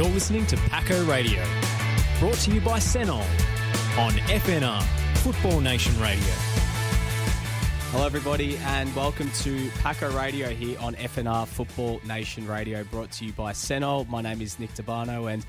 You're listening to Paco Radio, brought to you by Senol on FNR, Football Nation Radio. Hello, everybody, and welcome to Paco Radio here on FNR Football Nation Radio, brought to you by Senol. My name is Nick Tabano, and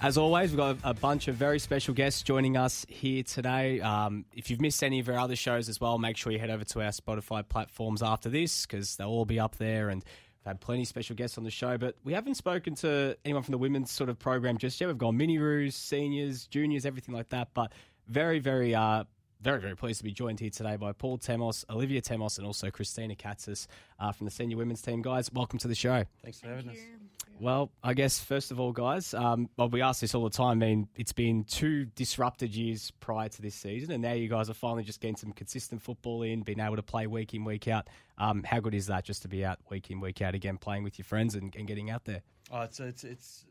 as always, we've got a bunch of very special guests joining us here today. Um, if you've missed any of our other shows as well, make sure you head over to our Spotify platforms after this because they'll all be up there. And we've had plenty of special guests on the show, but we haven't spoken to anyone from the women's sort of program just yet. We've gone mini roos, seniors, juniors, everything like that. But very, very, uh, very, very pleased to be joined here today by Paul Temos, Olivia Temos, and also Christina Katzis uh, from the senior women's team. Guys, welcome to the show. Thanks for having us. Well, I guess first of all, guys, um, well, we ask this all the time. I mean, it's been two disrupted years prior to this season, and now you guys are finally just getting some consistent football in, being able to play week in, week out. Um, how good is that just to be out week in, week out again, playing with your friends and, and getting out there? Oh, it's it's it's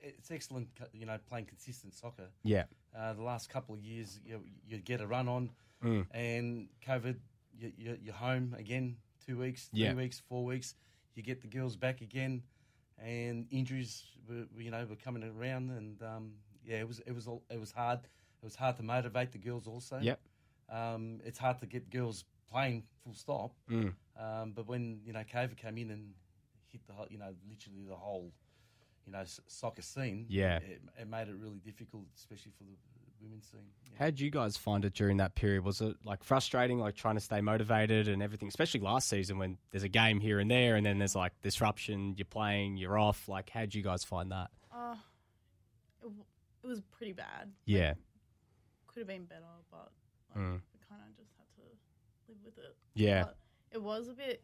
it's excellent. You know, playing consistent soccer. Yeah. Uh, the last couple of years, you you get a run on, Mm. and COVID, you, you, you're home again. Two weeks, three Yeah. weeks, four weeks. You get the girls back again, and injuries were you know were coming around, and um, yeah, it was it was it was hard. It was hard to motivate the girls also. Yep. Um, it's hard to get girls playing full stop. Mm. Um, but when you know COVID came in and hit the whole, you know literally the whole you know soccer scene, Yeah. it, it made it really difficult, especially for the women's scene. Yeah. How did you guys find it during that period? Was it like frustrating, like trying to stay motivated and everything, especially last season when there's a game here and there, and then there's like disruption, you're playing, you're off. Like, how did you guys find that? Uh, it, w- it was pretty bad. Yeah. Could have been better, but like, Mm. we kind of just had to live with it. Yeah. But it was a bit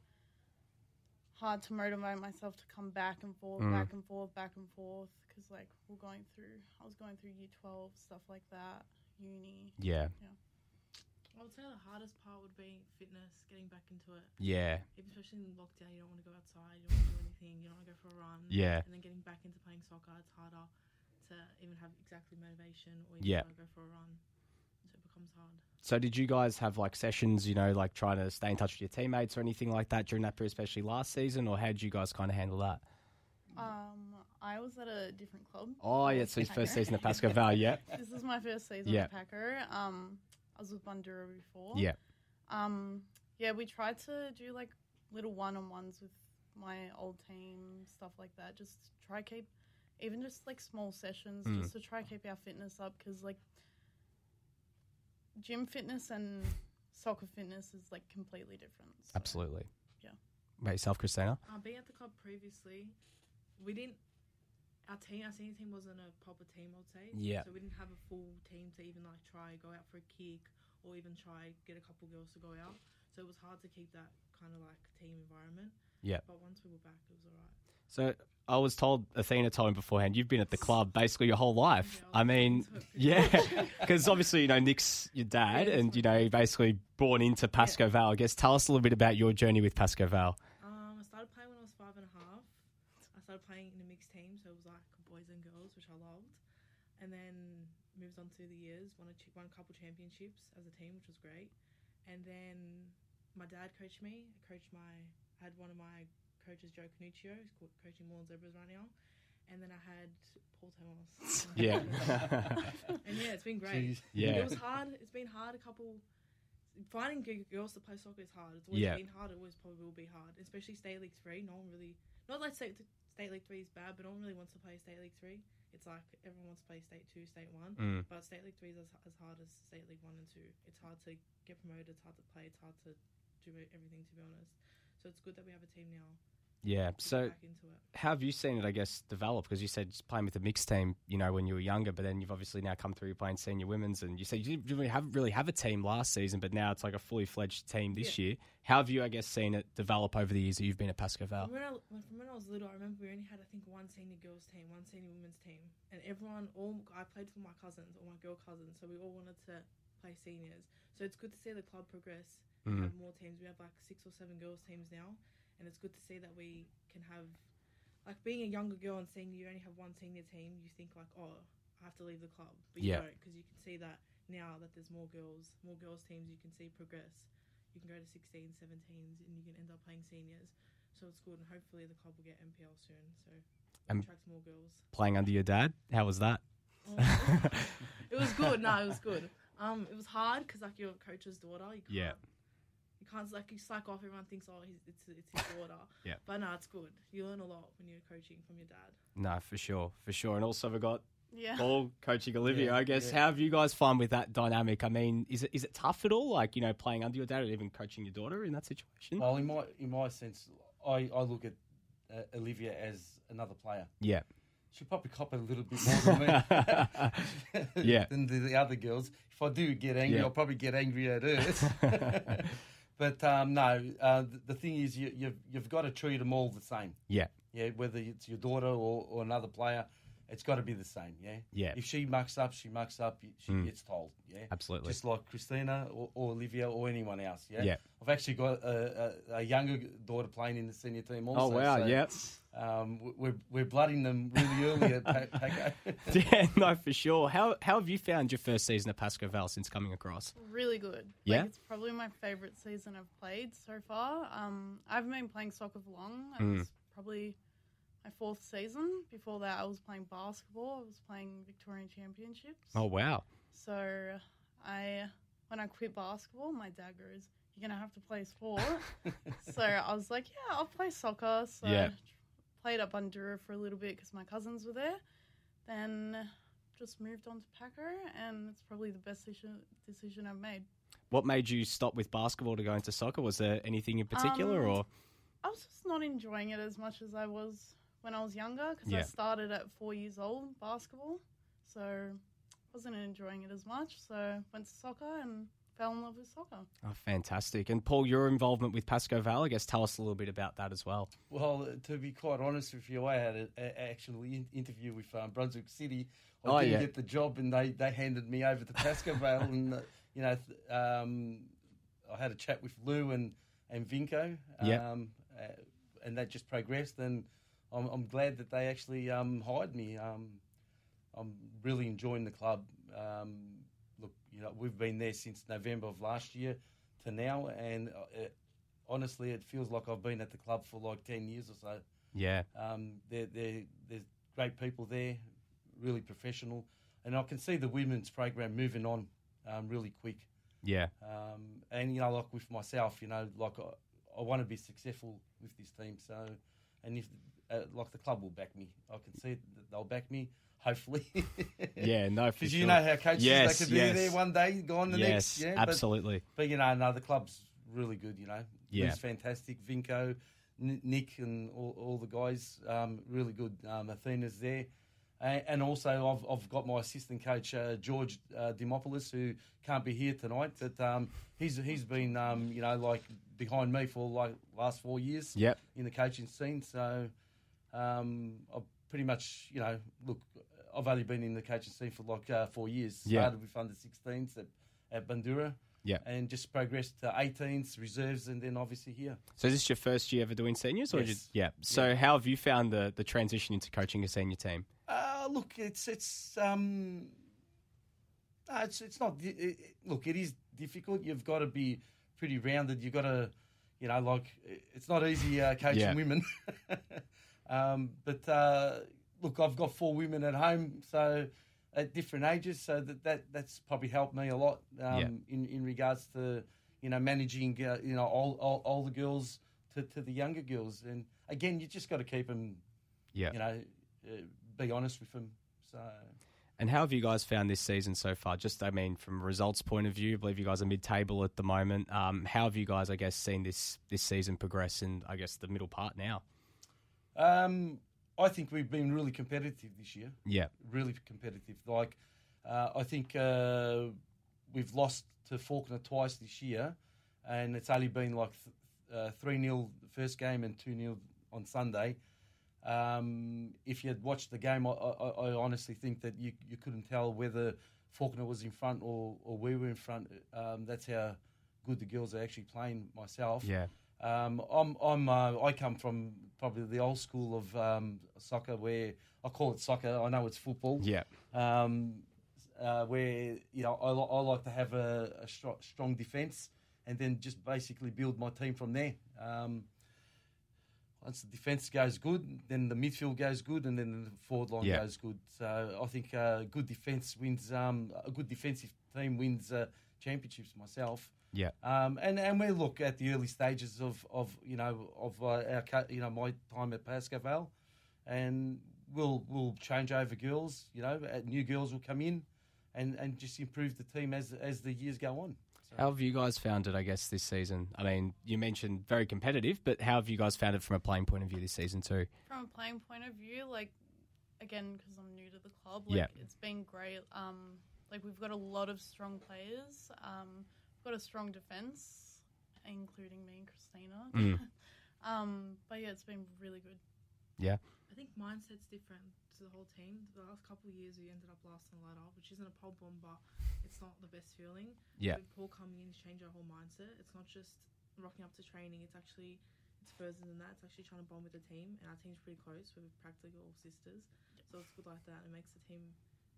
hard to motivate myself to come back and forth, Mm. back and forth, back and forth. Because, like, we're going through, I was going through year 12, stuff like that, uni. Yeah. Yeah. I would say the hardest part would be fitness, getting back into it. Yeah. Even Especially in lockdown, you don't want to go outside, you don't want to do anything, you don't want to go for a run. Yeah. And then getting back into playing soccer, it's harder to even have exactly motivation or even Yeah. try to go for a run. So it becomes hard. So did you guys have like sessions, you know, like trying to stay in touch with your teammates or anything like that during that period, especially last season, or how did you guys kind of handle that? Um, I was at a different club. Oh, yeah, so his first season at Pasco Valley, yeah. this is my first season Yeah. at Packer. Um, I was with Bundoora before. Yeah. Um, yeah, we tried to do like little one-on-ones with my old team, stuff like that. Just try keep, even just like small sessions, Mm. just to try keep our fitness up because like gym fitness and soccer fitness is like completely different. so- Absolutely. Yeah. About yourself, Christina? Uh, being at the club previously, we didn't. Our team, our senior team wasn't a proper team, I'd say. Yeah. So we didn't have a full team to even like try go out for a kick or even try get a couple girls to go out. So it was hard to keep that kind of like team environment. Yeah. But once we were back, it was alright. So I was told, Athena told me beforehand, you've been at the club basically your whole life. Yeah, I I mean, yeah, because obviously, you know, Nick's your dad Yeah, and, you know, basically born into Pascoe Vale. I guess tell us a little bit about your journey with Pascoe Vale. Um, I started playing when I was five and a half. I started playing in a mixed team, so it was like boys and girls, which I loved. And then moved on through the years, won a, ch- won a couple championships as a team, which was great. And then my dad coached me. I coached my, I had one of my coaches, Joe Canuccio, who's co- coaching Moreland Zebras right now. And then I had Paul Thomas. Yeah. and yeah, it's been great. Jeez. Yeah. It was hard. It's been hard. A couple finding girls to play soccer is hard. It's always Yeah. been hard. It always probably will be hard, especially State League Three. No one really, not like State State League Three is bad, but no one really wants to play State League Three. It's like everyone wants to play State Two, State One, Mm. but State League Three is as, as hard as State League One and Two. It's hard to get promoted. It's hard to play. It's hard to do everything. To be honest, so it's good that we have a team now. Yeah. So back into it. how have you seen it, I guess, develop? Because you said just playing with the mixed team, you know, when you were younger, but then you've obviously now come through playing senior women's, and you said you didn't really have really have a team last season, but now it's like a fully fledged team this year. How have you, I guess, seen it develop over the years that you've been at Pascoe Vale? From when, I, from when I was little, I remember we only had I think one senior girls team, one senior women's team, and everyone, all I played for my cousins, all my girl cousins, so we all wanted to play seniors. So it's good to see the club progress. and Mhm. Have more teams. We have like six or seven girls teams now, and it's good to see that we can have, like being a younger girl and seeing you only have one senior team, you think like, oh, I have to leave the club, but you Yeah. don't because you can see that now that there's more girls, more girls teams, you can see progress. You can go to 16s, 17s, and you can end up playing seniors. so it's good. And hopefully the club will get NPL soon, so it Um, attracts more girls. Playing under your dad, how was that? it was good. No, it was good. Um, it was hard because like your coach's daughter. You can't, Yeah. You can't like you slack off. Everyone thinks oh he's, it's it's his daughter. Yeah. But no, it's good. You learn a lot when you're coaching from your dad. No, for sure, for sure. And also we got Yeah. Paul coaching Olivia. Yeah, I guess yeah. how have you guys found with that dynamic? I mean, is it is it tough at all? Like you know, playing under your dad or even coaching your daughter in that situation? Well, in my in my sense, I, I look at uh, Olivia as another player. Yeah, She'll probably cop it a little bit more than me. Yeah. than the, the other girls. If I do get angry, Yeah. I'll probably get angry at her. But um, no, uh, the, the thing is, you, you've you've got to treat them all the same. yeah, Yeah, whether it's your daughter or, or another player, it's got to be the same. Yeah. Yeah. If she mucks up, she mucks up. She Mm. gets told. Yeah. absolutely. Just like Christina or, or Olivia or anyone else. Yeah. Yeah. I've actually got a, a, a younger daughter playing in the senior team also. oh wow, so, yeah, Um, we- we're we're blooding them really early at Pa- Paco. yeah, no, for sure. How how have you found your first season at Pascoe Vale since coming across? Really good. Yeah? Like, it's probably my favorite season I've played so far. Um, I haven't been playing soccer for long. It Mm. was probably my fourth season. Before that, I was playing basketball. I was playing Victorian Championships. Oh wow, So I, when I quit basketball, my dad goes, "You're gonna have to play sport." so I was like, "Yeah, I'll play soccer." So Yeah. Played at Bundoora for a little bit because my cousins were there. Then just moved on to Paco, and it's probably the best decision decision I've made. what made you stop with basketball to go into soccer? Was there anything in particular, Um, or I was just not enjoying it as much as I was when I was younger because Yeah. I started at four years old basketball, so wasn't enjoying it as much. So went to soccer and fell in love with soccer. oh, fantastic? And Paul, your involvement with Pascoe Vale, I guess, tell us a little bit about that as well. Well, uh, to be quite honest with you, I had an actual in- interview with um, Brunswick City. I Oh, didn't yeah. get the job, and they, they handed me over to Pascoe Vale. and, uh, you know, um, I had a chat with Lou and, and Vinco. Yeah. Um, uh, and that just progressed, and I'm, I'm glad that they actually um, hired me. Um, I'm really enjoying the club. Um, look, you know, we've been there since November of last year to now, and uh, it, honestly, it feels like I've been at the club for like 10 years or so. Yeah, Um, they're, they're, there's great people there, really professional, and I can see the women's program moving on um, really quick. yeah, Um, and you know, like with myself, you know, like I, I want to be successful with this team. So, and if uh, like the club will back me, I can see that they'll back me. Hopefully, yeah. No, because sure. you know how coaches Yes, they could yes. be there one day, gone the yes, next. Yeah, absolutely. but you know, no, the club's really good. You know, Yeah. Lou's fantastic. Vinco, N- Nick, and all, all the guys, um, really good. Um, Athena's there, and, and also I've, I've got my assistant coach uh, George uh, Dimopoulos, who can't be here tonight, but um, he's he's been um, you know like behind me for like last four years Yep. in the coaching scene. So um, I've pretty much you know look. I've only been in the coaching scene for like uh, four years. Yeah. Started with under 16s at, at Bundoora Yeah. and just progressed to 18s, reserves, and then obviously here. So is this your first year ever doing seniors, or Yes. just yeah? So how have you found the the transition into coaching a senior team? Uh, look, it's it's um, no, it's it's not. It, it- look, it is difficult. You've got to be pretty rounded. You've got to, you know, like it's not easy uh, coaching Yeah. women. um, but uh, look, I've got four women at home, so at different ages, so that, that that's probably helped me a lot um, Yeah. in in regards to you know managing uh, you know all, all all the girls to, to the younger girls, and again, you just got to keep them Yeah. you know, uh, be honest with them. So And how have you guys found this season so far? Just, I mean, from a results point of view, I believe you guys are mid-table at the moment. Um, how have you guys, I guess, seen this this season progress in, I guess, the middle part now? um, I think we've been really competitive this year. Yeah, Really competitive. Like uh, I think uh, we've lost to Fawkner twice this year, and it's only been like three th- 0 the first game and two 0 on Sunday. Um, if you had watched the game, I, I, I honestly think that you you couldn't tell whether Fawkner was in front or, or we were in front. Um, that's how good the girls are actually playing. Myself, yeah, Um, I'm, I'm, uh, I come from probably the old school of um, soccer where I call it soccer. I know it's football. yeah, Um, uh, where you know I, I like to have a, a strong defence and then just basically build my team from there. Um, once the defence goes good, then the midfield goes good, and then the forward line Yeah. goes good. So I think uh, good defence wins. Um, a good defensive team wins uh, championships. Myself. Yeah. Um, and and we look at the early stages of, of you know of uh, our you know my time at Pascoe Vale, and we'll we'll change over girls. You know, new girls will come in, and, and just improve the team as as the years go on. How have you guys found it, I guess, this season? I mean, you mentioned very competitive, but how have you guys found it from a playing point of view this season too? From a playing point of view, like again, because I'm new to the club, like Yeah. it's been great. Um, like we've got a lot of strong players. Um, we've got a strong defense, including me and Christina. Mm. um, but yeah, it's been really good. I think mindset's different to the whole team. The last couple of years, we ended up last on the ladder, which isn't a problem, but it's not the best feeling. Yeah. With Paul coming in to change our whole mindset, it's not just rocking up to training. It's actually it's further than that. It's actually trying to bond with the team, and our team's pretty close. We're practically all sisters, so it's good like that. It makes the team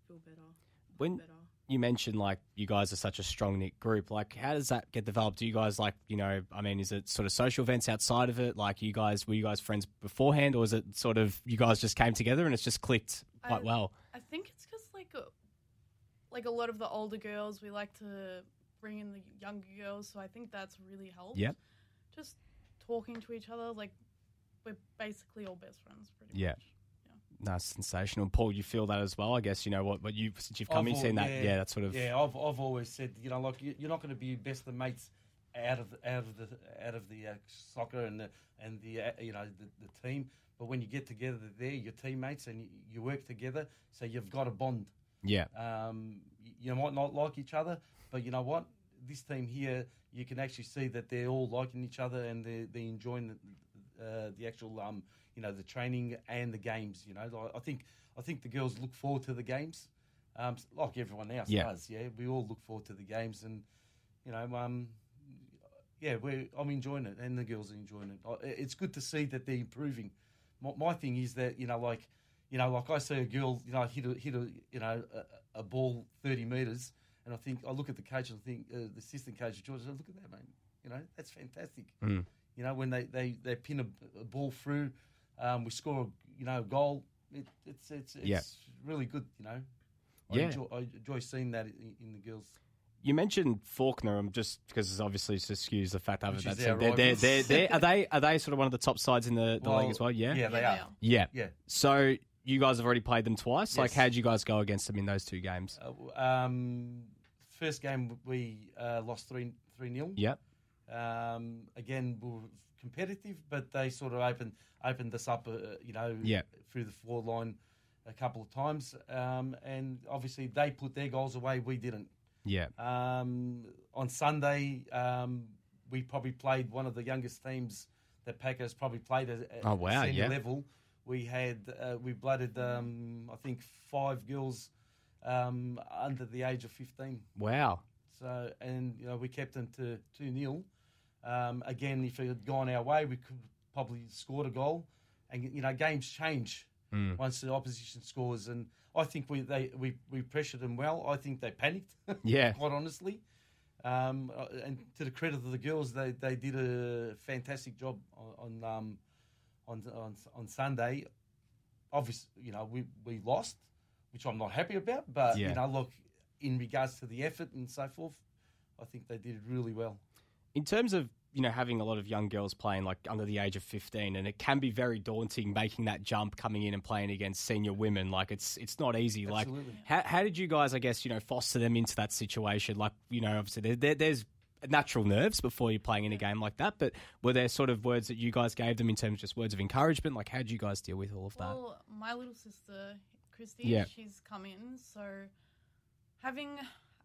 feel better. When better. you mentioned like you guys are such a strong knit group, like how does that get developed? Do you guys like you know? I mean, is it sort of social events outside of it? Like you guys were you guys friends beforehand, or is it sort of you guys just came together and it's just clicked quite I- well? I think it's because like uh, like a lot of the older girls, we like to bring in the younger girls, so I think that's really helped. Yep. Just talking to each other, like we're basically all best friends, pretty Yeah. much. That's sensational, Paul. You feel that as well, I guess. You know what? What you since you've come I've al- seen that, yeah, yeah, that sort of Yeah, I've I've always said, you know, like you- you're not going to be best of mates out of the, out of the out of the uh, soccer and the and the uh, you know the, the team, but when you get together there, your teammates and you, you work together, so you've got a bond. yeah, Um, you might not like each other, but you know what? This team here, you can actually see that they're all liking each other and they're, they're enjoying the, uh, the actual, um, you know, the training and the games. You know, Like, I think I think the girls look forward to the games, um, like everyone else Yeah. does. Yeah, we all look forward to the games, and you know, um, yeah, we I'm enjoying it, and the girls are enjoying it. It's good to see that they're improving. My, my thing is that you know, like you know, like I see a girl, you know, hit a hit a you know a, a ball thirty meters, and I think I look at the coach and I think uh, the assistant coach George, I say, look at that, mate. You know, that's fantastic. Mm. You know, when they they, they pin a, a ball through, um, we score, you know, a goal. It, it's it's it's Yeah. really good. You know, I Yeah. enjoy, I enjoy seeing that in, in the girls. You mentioned Fawkner, um, just because obviously to excuse the fact that that's they're, they're, they're, they're, are they are they sort of one of the top sides in the, the Well, league as well? Yeah, Yeah, they are. yeah. Yeah. So you guys have already played them twice. Like, how would you guys go against them in those two games? Uh, um, first game we uh, lost three three nil. Yep. Um, again, we were competitive, but they sort of opened opened us up, uh, you know, Yeah. through the four line a couple of times, um, and obviously they put their goals away. We didn't. Yeah. Um, on Sunday, um, we probably played one of the youngest teams that Packers probably played at, at Oh, wow, senior yeah. level. We had uh, we blooded um, I think five girls um, under the age of fifteen. Wow. So and you know we kept them to two 0 um, Again, if it had gone our way, we could probably scored a goal. And you know games change Mm. once the opposition scores, and I think we they we, we pressured them well. I think they panicked. Yeah. quite honestly. Um, uh, and to the credit of the girls, they, they did a fantastic job on on um, on, on on Sunday. Obviously, you know we, we lost, which I'm not happy about. But Yeah. you know, look, in regards to the effort and so forth, I think they did really well. In terms of you know having a lot of young girls playing like under the age of 15 and it can be very daunting making that jump coming in and playing against senior women like it's it's not easy Absolutely. like how, how did you guys i guess you know foster them into that situation like you know obviously there, there, there's natural nerves before you're playing in a game like that but were there sort of words that you guys gave them in terms of just words of encouragement like how did you guys deal with all of that Well, my little sister, Christy, Yeah. she's come in. So having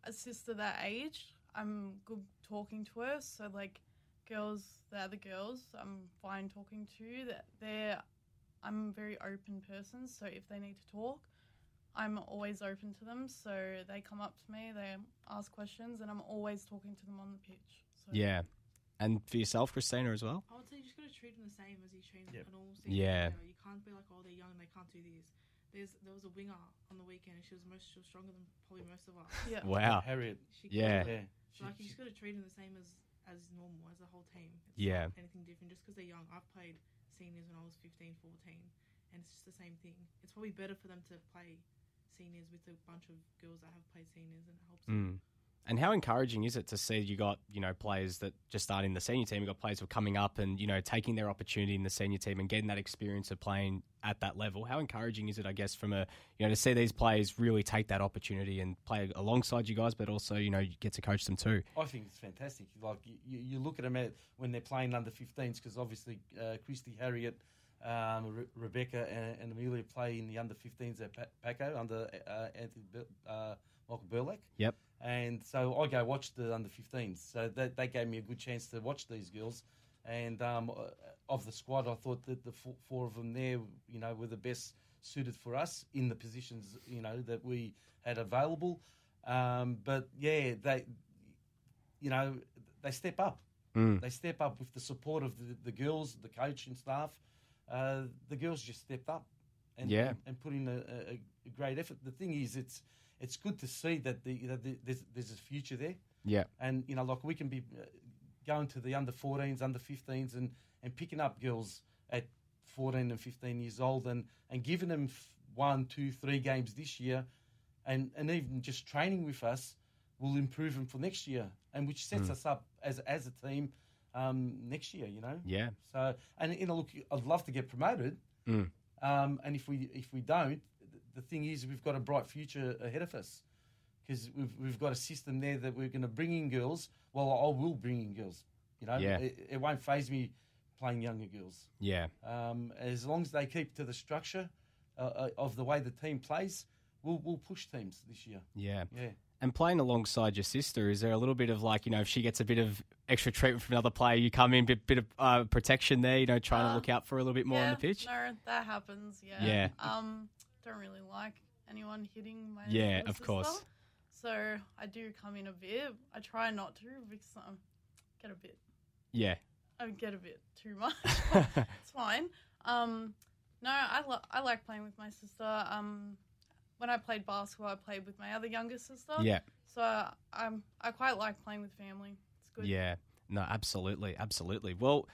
a sister that age, I'm good talking to her. So like girls, the other girls, I'm fine talking to. That they're, I'm a very open person. So if they need to talk, I'm always open to them. So they come up to me, they ask questions, and I'm always talking to them on the pitch. So yeah and for yourself christina as well I would say you just got to treat them the same as you train Yep. a normal senior Yeah. player. You can't be like, oh, they're young, and they can't do this. There's there was a winger on the weekend, and she was most she was stronger than probably most of us. yeah. wow Harriet, She Yeah. killed yeah, it. like you she- just got to treat them the same as as normal as the whole team. It's Yeah. not anything different just because they're young. I've played seniors when I was 15, 14, and it's just the same thing. It's probably better for them to play seniors with a bunch of girls that have played seniors, and it helps. them. Mm. And how encouraging is it to see you got you know players that just started in the senior team, you got players who are coming up and you know taking their opportunity in the senior team and getting that experience of playing at that level. How encouraging is it, I guess, from a you know to see these players really take that opportunity and play alongside you guys, but also you know you get to coach them too. I think it's fantastic. Like you, you look at them at, when they're playing under 15s because obviously uh, Christy Harriet, um, Re- Rebecca, and, and Amelia play in the under 15s at Pa- Paco under uh, Anthony uh, Michael Burlak. Yep. And so I go watch the under 15s. So that, that gave me a good chance to watch these girls. And um, uh, of the squad, I thought that the four, four of them there, you know, were the best suited for us in the positions, you know, that we had available. Um, but yeah, they, you know, they step up. Mm. They step up with the support of the, the girls, the coach and staff. Uh, the girls just stepped up and Yeah. and, and put in a, a, a great effort. The thing is, it's it's good to see that the, that the there's there's a future there, Yeah. and you know, like we can be uh, going to the under 14s, under 15s, and and picking up girls at 14 and 15 years old, and and giving them one, two, three games this year, and and even just training with us will improve them for next year, and which sets Mm. us up as as a team um, next year. You know. Yeah. So, and you know, look, I'd love to get promoted, Mm. um, and if we if we don't, the thing is, we've got a bright future ahead of us because we've we've got a system there that we're going to bring in girls. Well, I will bring in girls. You know, Yeah. it, it won't phase me playing younger girls Yeah. um, as long as they keep to the structure uh, uh, of the way the team plays. We'll we'll push teams this year. Yeah. Yeah. And playing alongside your sister, is there a little bit of like, you know, if she gets a bit of extra treatment from another player, you come in, bit, bit of uh, protection there, you know, trying to Uh, look out for a little bit more yeah, on the pitch? No, that happens. Yeah. Yeah. Um, don't really like anyone hitting my. Yeah, of course. So I do come in a bit. I try not to because I get a bit. Yeah. I get a bit too much. it's fine. Um, no, I lo- I like playing with my sister. Um, when I played basketball, I played with my other younger sister. yeah. So I'm I quite like playing with family. It's good. Yeah. No, absolutely. Absolutely. Well,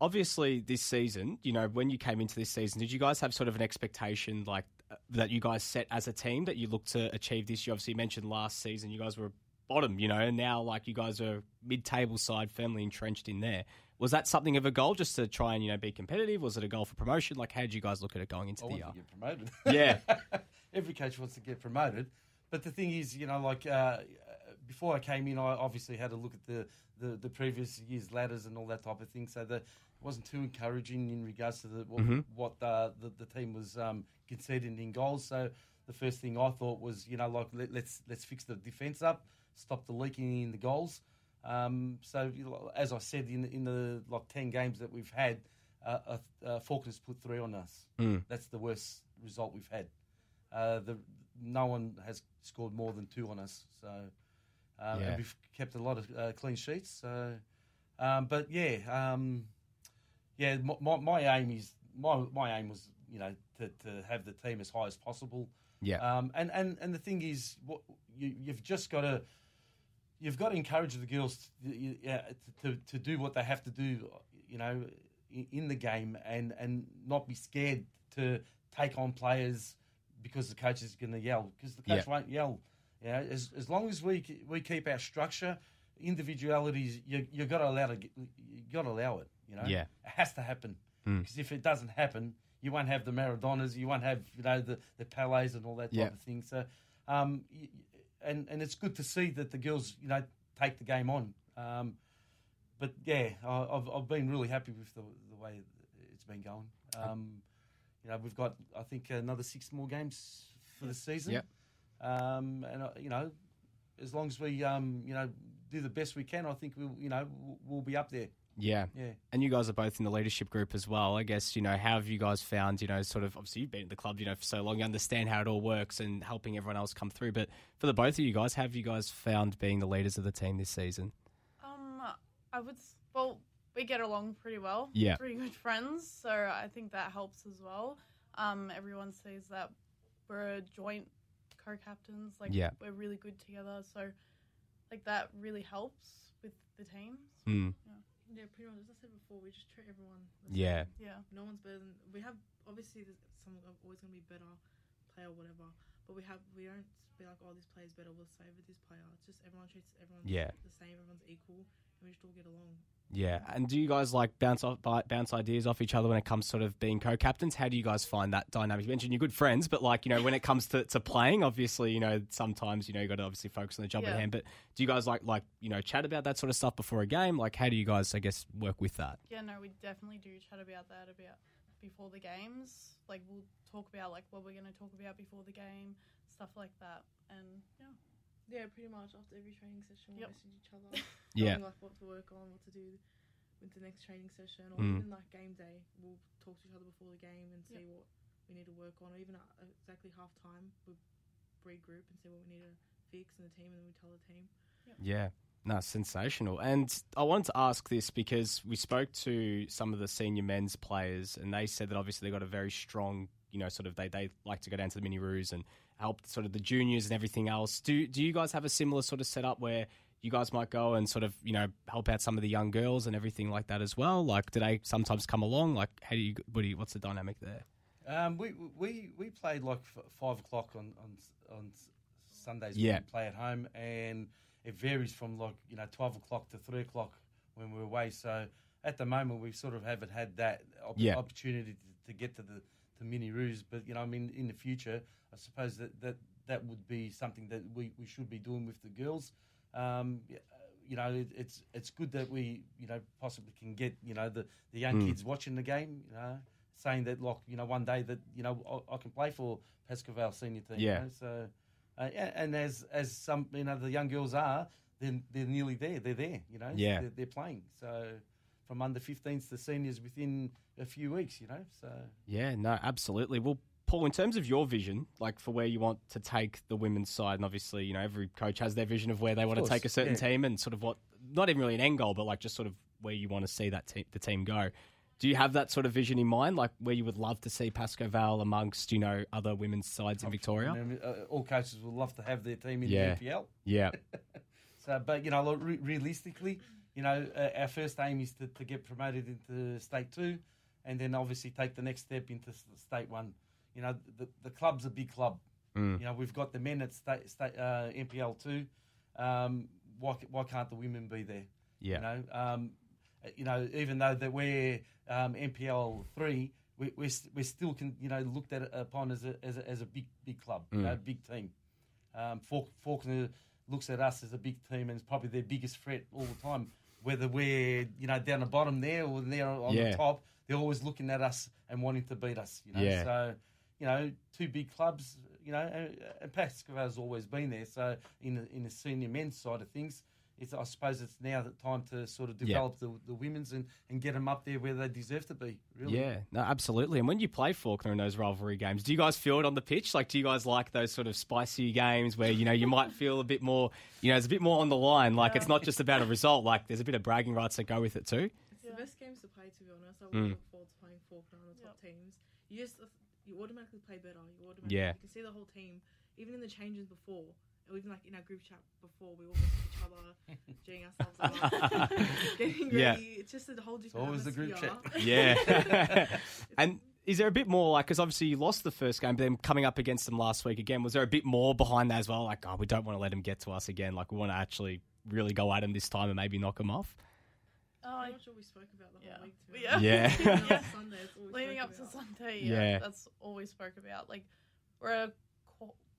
obviously, this season, you know, when you came into this season, did you guys have sort of an expectation like uh, that you guys set as a team that you look to achieve this? You obviously mentioned last season you guys were bottom, you know, and now like you guys are mid table side, firmly entrenched in there. Was that something of a goal just to try and, you know, be competitive? Was it a goal for promotion? Like, how did you guys look at it going into I the year? to get promoted. Yeah. Every coach wants to get promoted. But the thing is, you know, like uh, before I came in, I obviously had a look at the, the, the previous year's ladders and all that type of thing. So that wasn't too encouraging in regards to the, what, Mhm. what uh, the, the team was um, conceding in goals. So the first thing I thought was, you know, like let, let's let's fix the defence up, stop the leaking in the goals. Um, so you know, as I said in in the like ten games that we've had, uh, uh, uh, Fawkner's put three on us. Mm. That's the worst result we've had. Uh, the no one has scored more than two on us. So um, Yeah. and we've kept a lot of uh, clean sheets. So, um, but yeah, um, yeah. My, my, my aim is my my aim was you know to, to have the team as high as possible. Yeah. Um, and, and and the thing is, what you, you've just got to you've got to encourage the girls to, you- yeah, to, to to do what they have to do. You know, in, in the game and and not be scared to take on players because the coach is going to yell because the coach Yeah. won't yell. You know, as as long as we we keep our structure, individualities, you you got to allow to you got to allow it. You know, Yeah. it has to happen Mm. because if it doesn't happen, you won't have the Maradonas, you won't have you know the the Pelés and all that type Yeah. of thing. So, um, and and it's good to see that the girls you know take the game on. Um, but yeah, I, I've I've been really happy with the the way it's been going. Um, you know, we've got I think another six more games for the season. Yep. Um, and uh, you know, as long as we um, you know do the best we can, I think we'll you know we'll be up there. Yeah. Yeah. And you guys are both in the leadership group as well. I guess, you know, how have you guys found, you know, sort of obviously you've been at the club, you know, for so long, you understand how it all works and helping everyone else come through. But for the both of you guys, how have you guys found being the leaders of the team this season? Um, I would. Well, we get along pretty well. Yeah. Pretty good friends, so I think that helps as well. Um, everyone sees that we're a joint co-captains. Like, Yeah. we're really good together. So, like that really helps with the teams. Mm. Yeah, pretty much. As I said before, we just treat everyone. the Yeah. same. Yeah. No one's better than we have. Obviously, there's someone always going to be better player or whatever. But we have we don't be like, oh, this player's better. We'll favour this player. It's just everyone treats everyone Yeah. the same. Everyone's equal, and we just all get along. Yeah, and do you guys like bounce off bounce ideas off each other when it comes sort of being co-captains? How do you guys find that dynamic? You mentioned you're good friends, but like you know when it comes to, to playing, obviously you know sometimes you know you got to obviously focus on the job at hand. But do you guys like like you know chat about that sort of stuff before a game? Like how do you guys I guess work with that? Yeah, no, we definitely do chat about that about before the games. Like we'll talk about like what we're going to talk about before the game, stuff like that. And yeah, Yeah, pretty much. After every training session, we Yep. message each other. Yeah. like what to work on, what to do with the next training session, or Mm. even like game day. We'll talk to each other before the game and see Yep. what we need to work on. Or even at exactly half time, we regroup and see what we need to fix in the team, and then we tell the team. Yeah. No, sensational. And I wanted to ask this because we spoke to some of the senior men's players, and they said that obviously they got a very strong, you know, sort of they, they like to go down to the mini roos and help sort of the juniors and everything else. Do do you guys have a similar sort of setup where you guys might go and sort of you know help out some of the young girls and everything like that as well? Like, do they sometimes come along? Like, how do you what do you, what's the dynamic there? Um, we we we played like five o'clock on on on Sundays. when Yeah. we play at home, and it varies from like you know twelve o'clock to three o'clock when we're away. So at the moment, we sort of haven't had that op- Yeah. opportunity to, to get to the the mini roos. But you know, I mean, in the future, I suppose that that, that would be something that we, we should be doing with the girls. Um, you know, it, it's it's good that we you know possibly can get you know the, the young Mm. kids watching the game. You know, saying that like you know one day that you know I, I can play for Pascoe Vale senior team. Yeah. You know? So, uh, yeah, and as as some you know the young girls are, then they're nearly there. They're there. You know. Yeah. They're, they're playing. So from under 15s to seniors within a few weeks. You know. So Yeah, no, absolutely. Well, Paul, in terms of your vision, like for where you want to take the women's side, and obviously, you know, every coach has their vision of where they want to take a certain yeah. team and sort of what, not even really an end goal, but like just sort of where you want to see that te- the team go. Do you have that sort of vision in mind, like where you would love to see Pascoe Vale amongst, you know, other women's sides in Victoria? Uh, all coaches would love to have their team in Yeah. the NPL. Yeah, So, but you know, like, re- realistically, you know, uh, our first aim is to, to get promoted into State Two, and then obviously take the next step into State One. You know, the the club's a big club. Mm. You know, we've got the men at State, state uh, NPL Two. Um, why why can't the women be there? yeah, You know, um, you know, even though that we're um, NPL three, we, we're we're still can you know looked at upon as a as a, as a big big club, you know, big team. Um, Faulk- Fawkner looks at us as a big team and is probably their biggest threat all the time. Whether we're you know down the bottom there or there on Yeah. the top, they're always looking at us and wanting to beat us. You know, Yeah. so you know, two big clubs. You know, and, and Pascal's always been there. So in the, in the senior men's side of things, it's I suppose it's now the time to sort of Yeah. develop the, the women's and, and get them up there where they deserve to be. Really, yeah, no, absolutely. And when you play Fawkner in those rivalry games, do you guys feel it on the pitch? Like, do you guys like those sort of spicy games where you know you might feel a bit more, you know, there's a bit more on the line? Like, it's not just about a result. Like, there's a bit of bragging rights that go with it too. It's Yeah. the best games to play, to be honest. I would Mm. look forward to playing Fawkner on the top teams. You just you automatically play better. You automatically Yeah. you can see the whole team, even in the changes before, or even like in our group chat before, we all message each other, geeing ourselves up, getting ready. Yeah. It's just a whole different. always the group atmosphere. Yeah. and is there a bit more like because obviously you lost the first game, but then coming up against them last week again, was there a bit more behind that as well? Like, oh, we don't want to let them get to us again. Like, we want to actually really go at them this time and maybe knock them off. Oh, I- I'm not sure we spoke about the whole Yeah. week. To Yeah. Yeah. Leading up Yeah. to Sunday, it's all we leading spoke up to. Sunday, Yeah. yeah, that's all we spoke about. Like we're a,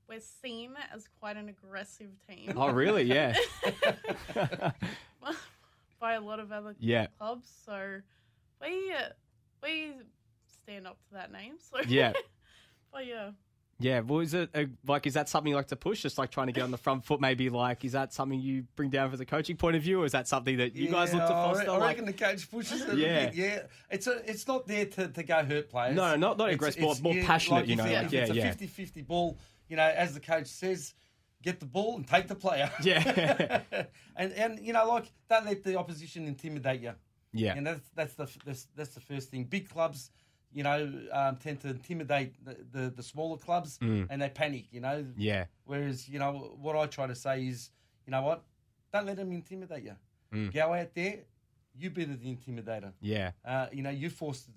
we're seen as quite an aggressive team Oh, really? Yeah. by a lot of other yeah. clubs. So we uh, we stand up to that name. So Yeah. but yeah, Yeah, well, is it a, like is that something you like to push? Just like trying to get on the front foot, maybe like is that something you bring down from the coaching point of view, or is that something that you guys look to foster? I like- reckon the coach pushes it. Yeah. a bit, yeah. It's a, it's not there to, to go hurt players. No, not- not aggressive, more- it's- more passionate, you know, it- like, yeah, it's a yeah. 50-50 ball, you know, as the coach says, get the ball and take the player. Yeah. and and you know, like don't let the opposition intimidate you. yeah, And that's that's the that's, that's the first thing. Big clubs, you know, um, tend to intimidate the, the, the smaller clubs, Mm. and they panic. You know, yeah, Whereas, you know, what I try to say is, you know what? Don't let them intimidate you. Mm. Go out there, you be the intimidator. Yeah. Uh, you know, you force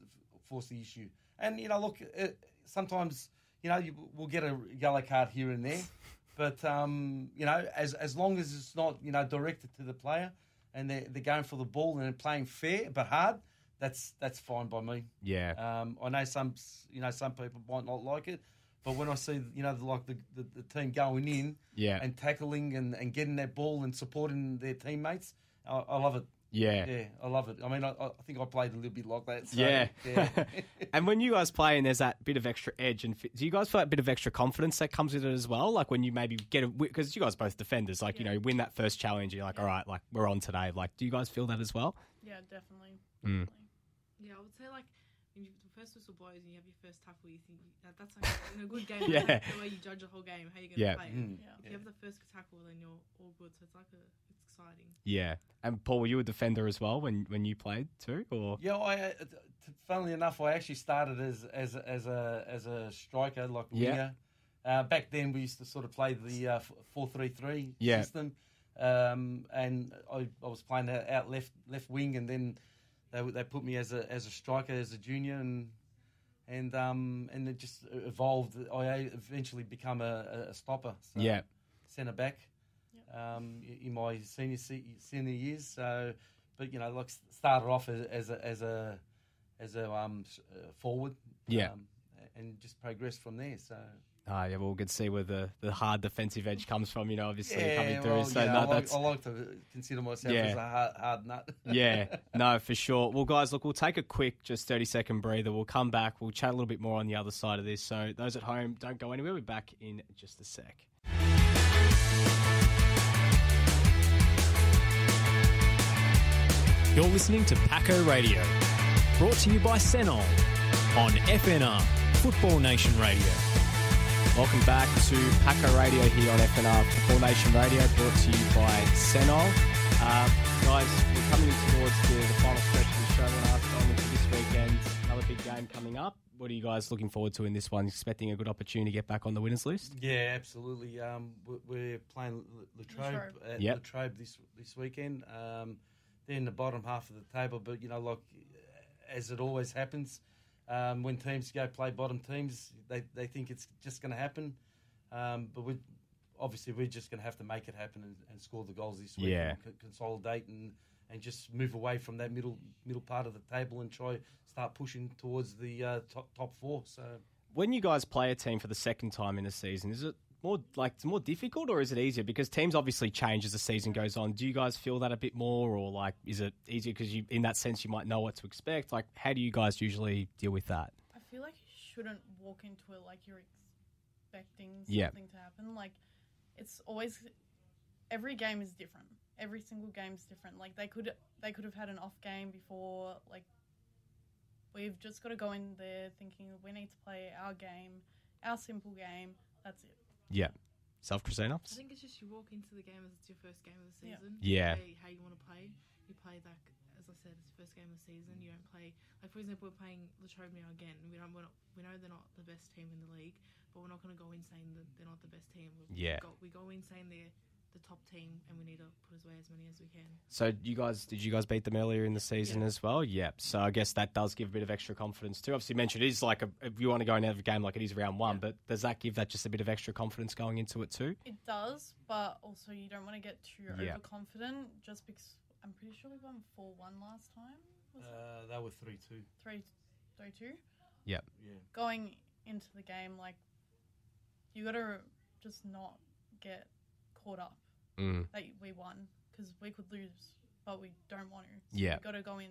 force the issue, and you know, look, uh, sometimes you know you, we'll get a yellow card here and there, but um, you know, as as long as it's not you know directed to the player, and they're they're going for the ball and they're playing fair but hard, that's that's fine by me. Yeah. Um, I know some you know some people might not like it, but when I see you know like the, the, the team going in Yeah. and tackling and, and getting that ball and supporting their teammates, I, I love it. yeah. Yeah, I love it. I mean, I, I think I played a little bit like that. So, Yeah. yeah. and when you guys play and there's that bit of extra edge, and do you guys feel that bit of extra confidence that comes with it as well? Like when you maybe get a because you guys both defenders, like you Yeah. know, win that first challenge, you're like, all right, like we're on today. Like, do you guys feel that as well? Yeah, definitely. Mm. definitely. Yeah, I would say like when you, the first whistle blows and you have your first tackle, you think that, that's like in a good game. Yeah. yeah. the way you judge a whole game, how you're gonna Yeah. play. it. Mm. Yeah. If you have the first tackle, then you're all good. So it's like a, it's exciting. Yeah. And Paul, were you a defender as well when when you played too, or Yeah, I. Uh, t- t- funnily enough, I actually started as as as a as a striker, like Yeah. winger. Uh, back then, we used to sort of play the uh, four three three Yeah. system, um, and I, I was playing out out left left wing, and then they they put me as a as a striker as a junior, and and um and it just evolved. I eventually become a, a stopper. So yeah, centre back um, in my senior senior years. So, but you know, like started off as, as a as a as a um, uh, forward. Yeah. um, and just progressed from there. So ah, yeah, well, see where the, the hard defensive edge comes from. You know, obviously coming through. well, so know, no, I, like, that's I like to consider myself Yeah. as a hard, hard nut. yeah, no, for sure. Well, guys, look, we'll take a quick, just 30 second breather. We'll come back. We'll chat a little bit more on the other side of this. So, those at home, don't go anywhere. We're back in just a sec. You're listening to Paco Radio, brought to you by Senol on FNR Football Nation Radio. Welcome back to Paco Radio here on FNR Football Nation Radio, brought to you by Senol. Uh, guys, we're coming towards the, the final stretch of the show and after going into this weekend. Another big game coming up. What are you guys looking forward to in this one? Expecting a good opportunity to get back on the winners list? Yeah, absolutely. Um, we- we're playing Latrobe Latrobe. at Yep. Latrobe this this weekend. Um, they're in the bottom half of the table, but you know, like as it always happens, um, when teams go play bottom teams, they, they think it's just going to happen. Um, but we obviously we're just going to have to make it happen and, and score the goals this week. Yeah. and co- consolidate and and just move away from that middle middle part of the table and try start pushing towards the uh, top top four. So. When you guys play a team for the second time in a season, is it more like it's more difficult or is it easier? Because teams obviously change as the season goes on. Do you guys feel that a bit more, or like is it easier because you, in that sense, you might know what to expect? Like, how do you guys usually deal with that? I feel like you shouldn't walk into it like you're expecting Yeah. something to happen. Like it's always every game is different. Every single game is different. Like they could they could have had an off game before. Like we've just got to go in there thinking we need to play our game, our simple game. That's it. Yeah, self Christina. I think it's just you walk into the game as it's your first game of the Yeah. season. Yeah. You play how you want to play. You play like as I said, it's the first game of the season. You don't play like for example, we're playing Latrobe now again. We don't we're not, we know they're not the best team in the league, but we're not going to go in saying that they're not the best team. We Yeah. Go, we go in saying they're the top team, and we need to put away as many as we can. So you guys, did you guys beat them earlier in the season Yeah. as well? Yep. So I guess that does give a bit of extra confidence too. Obviously, you mentioned it is like a, if you want to go and have a game like it is round one, but does that give that just a bit of extra confidence going into it too? It does, but also you don't want to get too Yeah. overconfident just because I'm pretty sure we won 4 1 last time. Was it Uh, they were three two. 3 3 2? Yep. Yeah. Going into the game, like, you got to just not get caught up Mm. that we won because we could lose, but we don't want to. So Yeah. we got to go in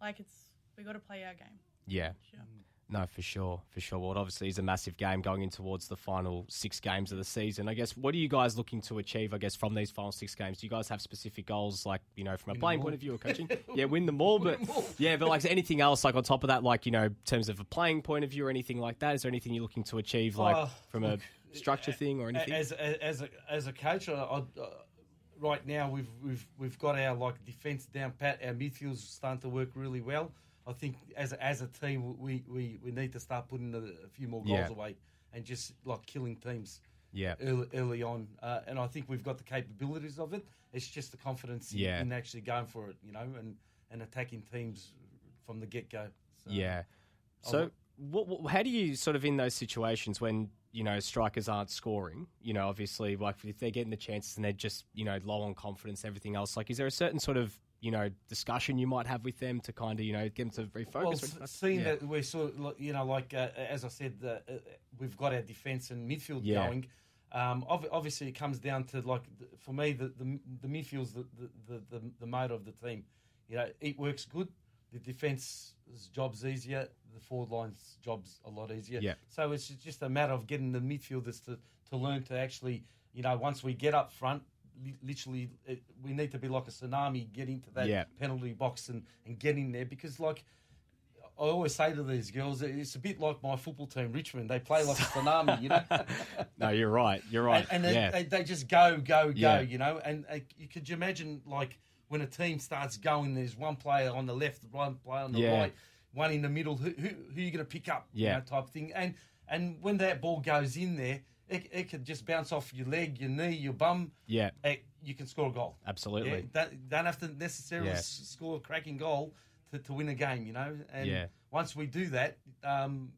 like it's, we got to play our game. Yeah. Yeah. No, for sure, for sure. Well, it obviously is a massive game going in towards the final six games of the season. I guess what are you guys looking to achieve? I guess from these final six games, do you guys have specific goals, like you know, from a playing point of view or coaching? yeah, win them all, but them all. yeah, but like is there anything else, like on top of that, like you know, in terms of a playing point of view or anything like that? Is there anything you're looking to achieve, like Oh, from look, a structure thing or anything? As a, as a as a coach, I, I, right now we've we've we've got our like defence down pat. Our midfield's starting to work really well. I think as a, as a team, we, we, we need to start putting a, a few more goals Yeah. away and just like killing teams yeah, early, early on. Uh, and I think we've got the capabilities of it. It's just the confidence in- Yeah. in, actually going for it, you know, and and attacking teams from the get go. So, Yeah. So, what, what, how do you sort of in those situations when you know strikers aren't scoring? You know, obviously, like if they're getting the chances and they're just you know low on confidence, everything else. Like, is there a certain sort of you know discussion you might have with them to kind of you know get them to refocus? Well, seeing Yeah. that we're sort of, you know, like uh, as I said, uh, we've got our defence and midfield Yeah. going. Um, ob- obviously, it comes down to like for me, the the, the midfield's the the, the, the the motor of the team. You know, it works good. The defence's job's easier. The forward line's job's a lot easier. Yeah. So it's just a matter of getting the midfielders to, to learn to actually, you know, once we get up front, literally, it, we need to be like a tsunami, get into that Yeah. penalty box and, and get in there because, like, I always say to these girls, it's a bit like my football team, Richmond. They play like a tsunami, you know. no, you're right. You're right. And, and they, yeah. they, they just go, go, go, Yeah. you know. And uh, you could you imagine, like, when a team starts going, there's one player on the left, one player on the Yeah. right, one in the middle. Who, who, who are you going to pick up? Yeah. You know, type thing. And and when that ball goes in there, it, it could just bounce off your leg, your knee, your bum. yeah, eh, you can score a goal. absolutely. Yeah, don't, don't have to necessarily Yeah. score a cracking goal to, to win a game, you know. And Yeah. once we do that, um,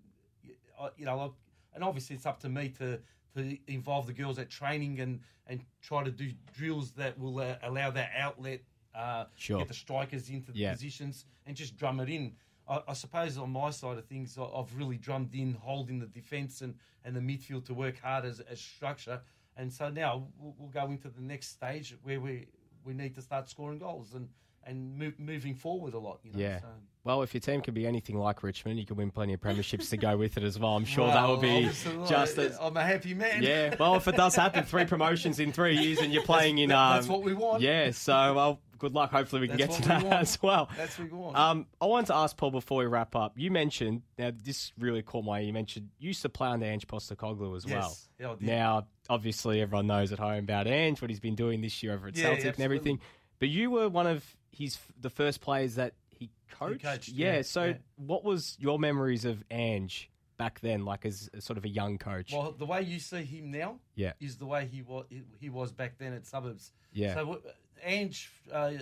you know, like, and obviously it's up to me to to involve the girls at training and and try to do drills that will uh, allow that outlet. Uh, Sure. Get the strikers into the Yeah. positions and just drum it in. I, I suppose on my side of things, I- I've really drummed in holding the defence and, and the midfield to work hard as, as structure. And so now we'll, we'll go into the next stage where we we need to start scoring goals and and move, moving forward a lot. You know? Yeah. So, Well, if your team can be anything like Richmond, you can win plenty of premierships to go with it as well. I'm sure that Well, will be just as. I'm a happy man. Yeah, well, if it does happen, three promotions in three years, and you're playing in. That- Um, that's what we want. Yeah, so well, good luck. Hopefully, we can That's get to that want. as well. That's what we want. Um, I wanted to ask Paul before we wrap up. You mentioned now this really caught my. ear, You mentioned you used to play under Ange Postecoglou as Yes. well. Yeah, Now, obviously, everyone knows at home about Ange, what he's been doing this year over at Yeah, Celtic and everything. But you were one of his the first players that he coached. coached, yeah, yeah, So, yeah. what was your memories of Ange back then, like as, as sort of a young coach? well, the way you see him now yeah, is the way he was he was back then at suburbs. yeah, So Ange, uh,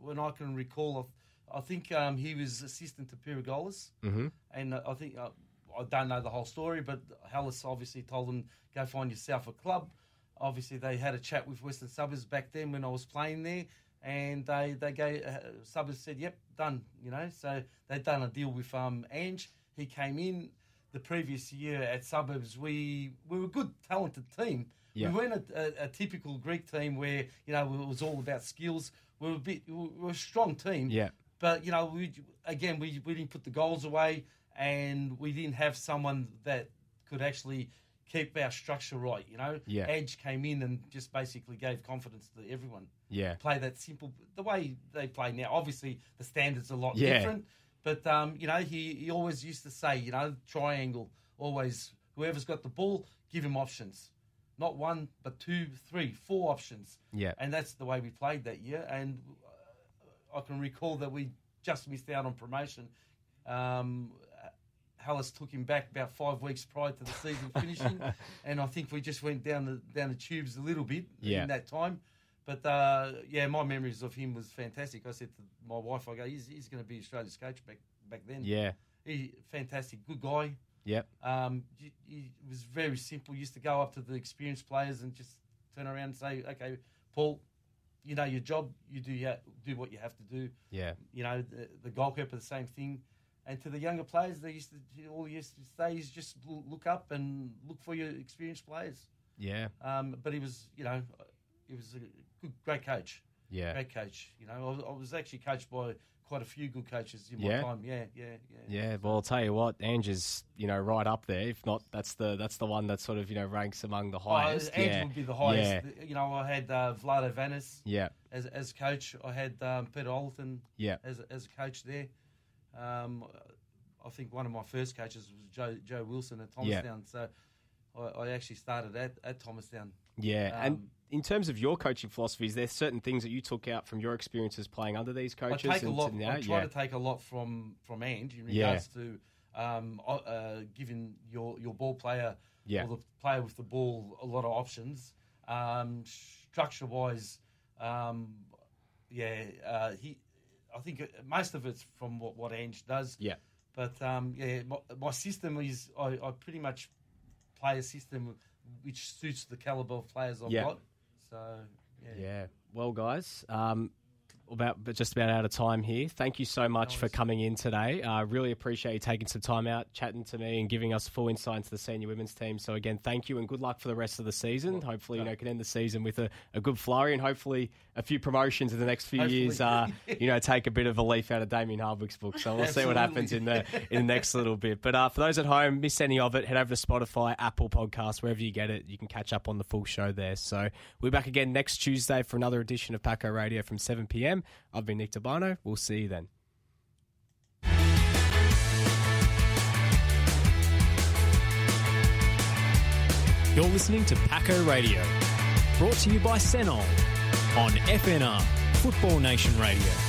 when I can recall, I, I think um, he was assistant to Pirigolis, hmm and uh, I think uh, I don't know the whole story, but Hellas obviously told him go find yourself a club. Obviously, they had a chat with Western Suburbs back then when I was playing there, and they they gave uh, Suburbs said, "Yep, done." You know, so they'd done a deal with um, Ange. He came in the previous year at Suburbs. We we were a good, talented team. Yeah. We weren't a, a, a typical Greek team where you know it was all about skills. We were a bit, we were a strong team. yeah, But you know, we again we, we didn't put the goals away, and we didn't have someone that could actually keep our structure right. You know, Yeah. Ange came in and just basically gave confidence to everyone. yeah, Play that simple the way they play now. Obviously, the standards are a lot Yeah. different, but um, you know, he, he always used to say, you know, triangle. Always, whoever's got the ball, give him options. Not one, but two, three, four options yeah, and that's the way we played that year. And uh, I can recall that we just missed out on promotion. Um, Hellas took him back about five weeks prior to the season finishing, and I think we just went down the down the tubes a little bit Yeah. in that time. But uh, yeah, my memories of him was fantastic. I said to my wife, I go, he's, he's going to be Australia's coach back back then. yeah, He fantastic, good guy. Yep, Um, he was very simple. Used to go up to the experienced players and just turn around and say, "Okay, Paul, you know your job. You do ya do what you have to do. yeah, You know the, the goalkeeper, the same thing." And to the younger players, they used to all used to say is just look up and look for your experienced players. yeah, Um, but he was, you know, he was a good, great coach. yeah. Great coach. You know, I was, I was actually coached by quite a few good coaches in Yeah? my time. Yeah, yeah, yeah. Yeah, well, I'll tell you what, Ange is you know right up there. If not, that's the that's the one that sort of you know ranks among the highest. Oh, Ange yeah, would be the highest. Yeah, You know, I had uh, Vlado Vanis yeah, as as coach. I had um, Peter Olton yeah, as as a coach there. Um, I think one of my first coaches was Joe Joe Wilson at Yeah. Thomastown. So I, I actually started at at Thomastown. yeah. and Um, in terms of your coaching philosophies, there's certain things that you took out from your experiences playing under these coaches. I take a lot. now, I try yeah, to take a lot from from Ange in Yeah. regards to um, uh, uh, giving your your ball player Yeah. or the player with the ball a lot of options. Um, structure wise, um, yeah, uh, he I think most of it's from what what Ange does. Yeah. But um, yeah, my, my system is I, I pretty much play a system which suits the caliber of players I've Yeah. got. So yeah. Yeah. Well, guys, um, about but just about out of time here. Thank you so much for coming in today. I uh, really appreciate you taking some time out, chatting to me, and giving us full insight into the senior women's team. So again, thank you and good luck for the rest of the season. hopefully, you know, can end the season with a, a good flurry and hopefully a few promotions in the next few Hopefully. years. Uh, you know, take a bit of a leaf out of Damien Hardwick's book. So we'll see what happens in the in the next little bit. But uh, for those at home, miss any of it, head over to Spotify, Apple Podcasts, wherever you get it. You can catch up on the full show there. So we're back again next Tuesday for another edition of Paco Radio from 7 p.m. I've been Nick Tabano. We'll see you then. You're listening to Paco Radio, brought to you by Senol on FNR, Football Nation Radio.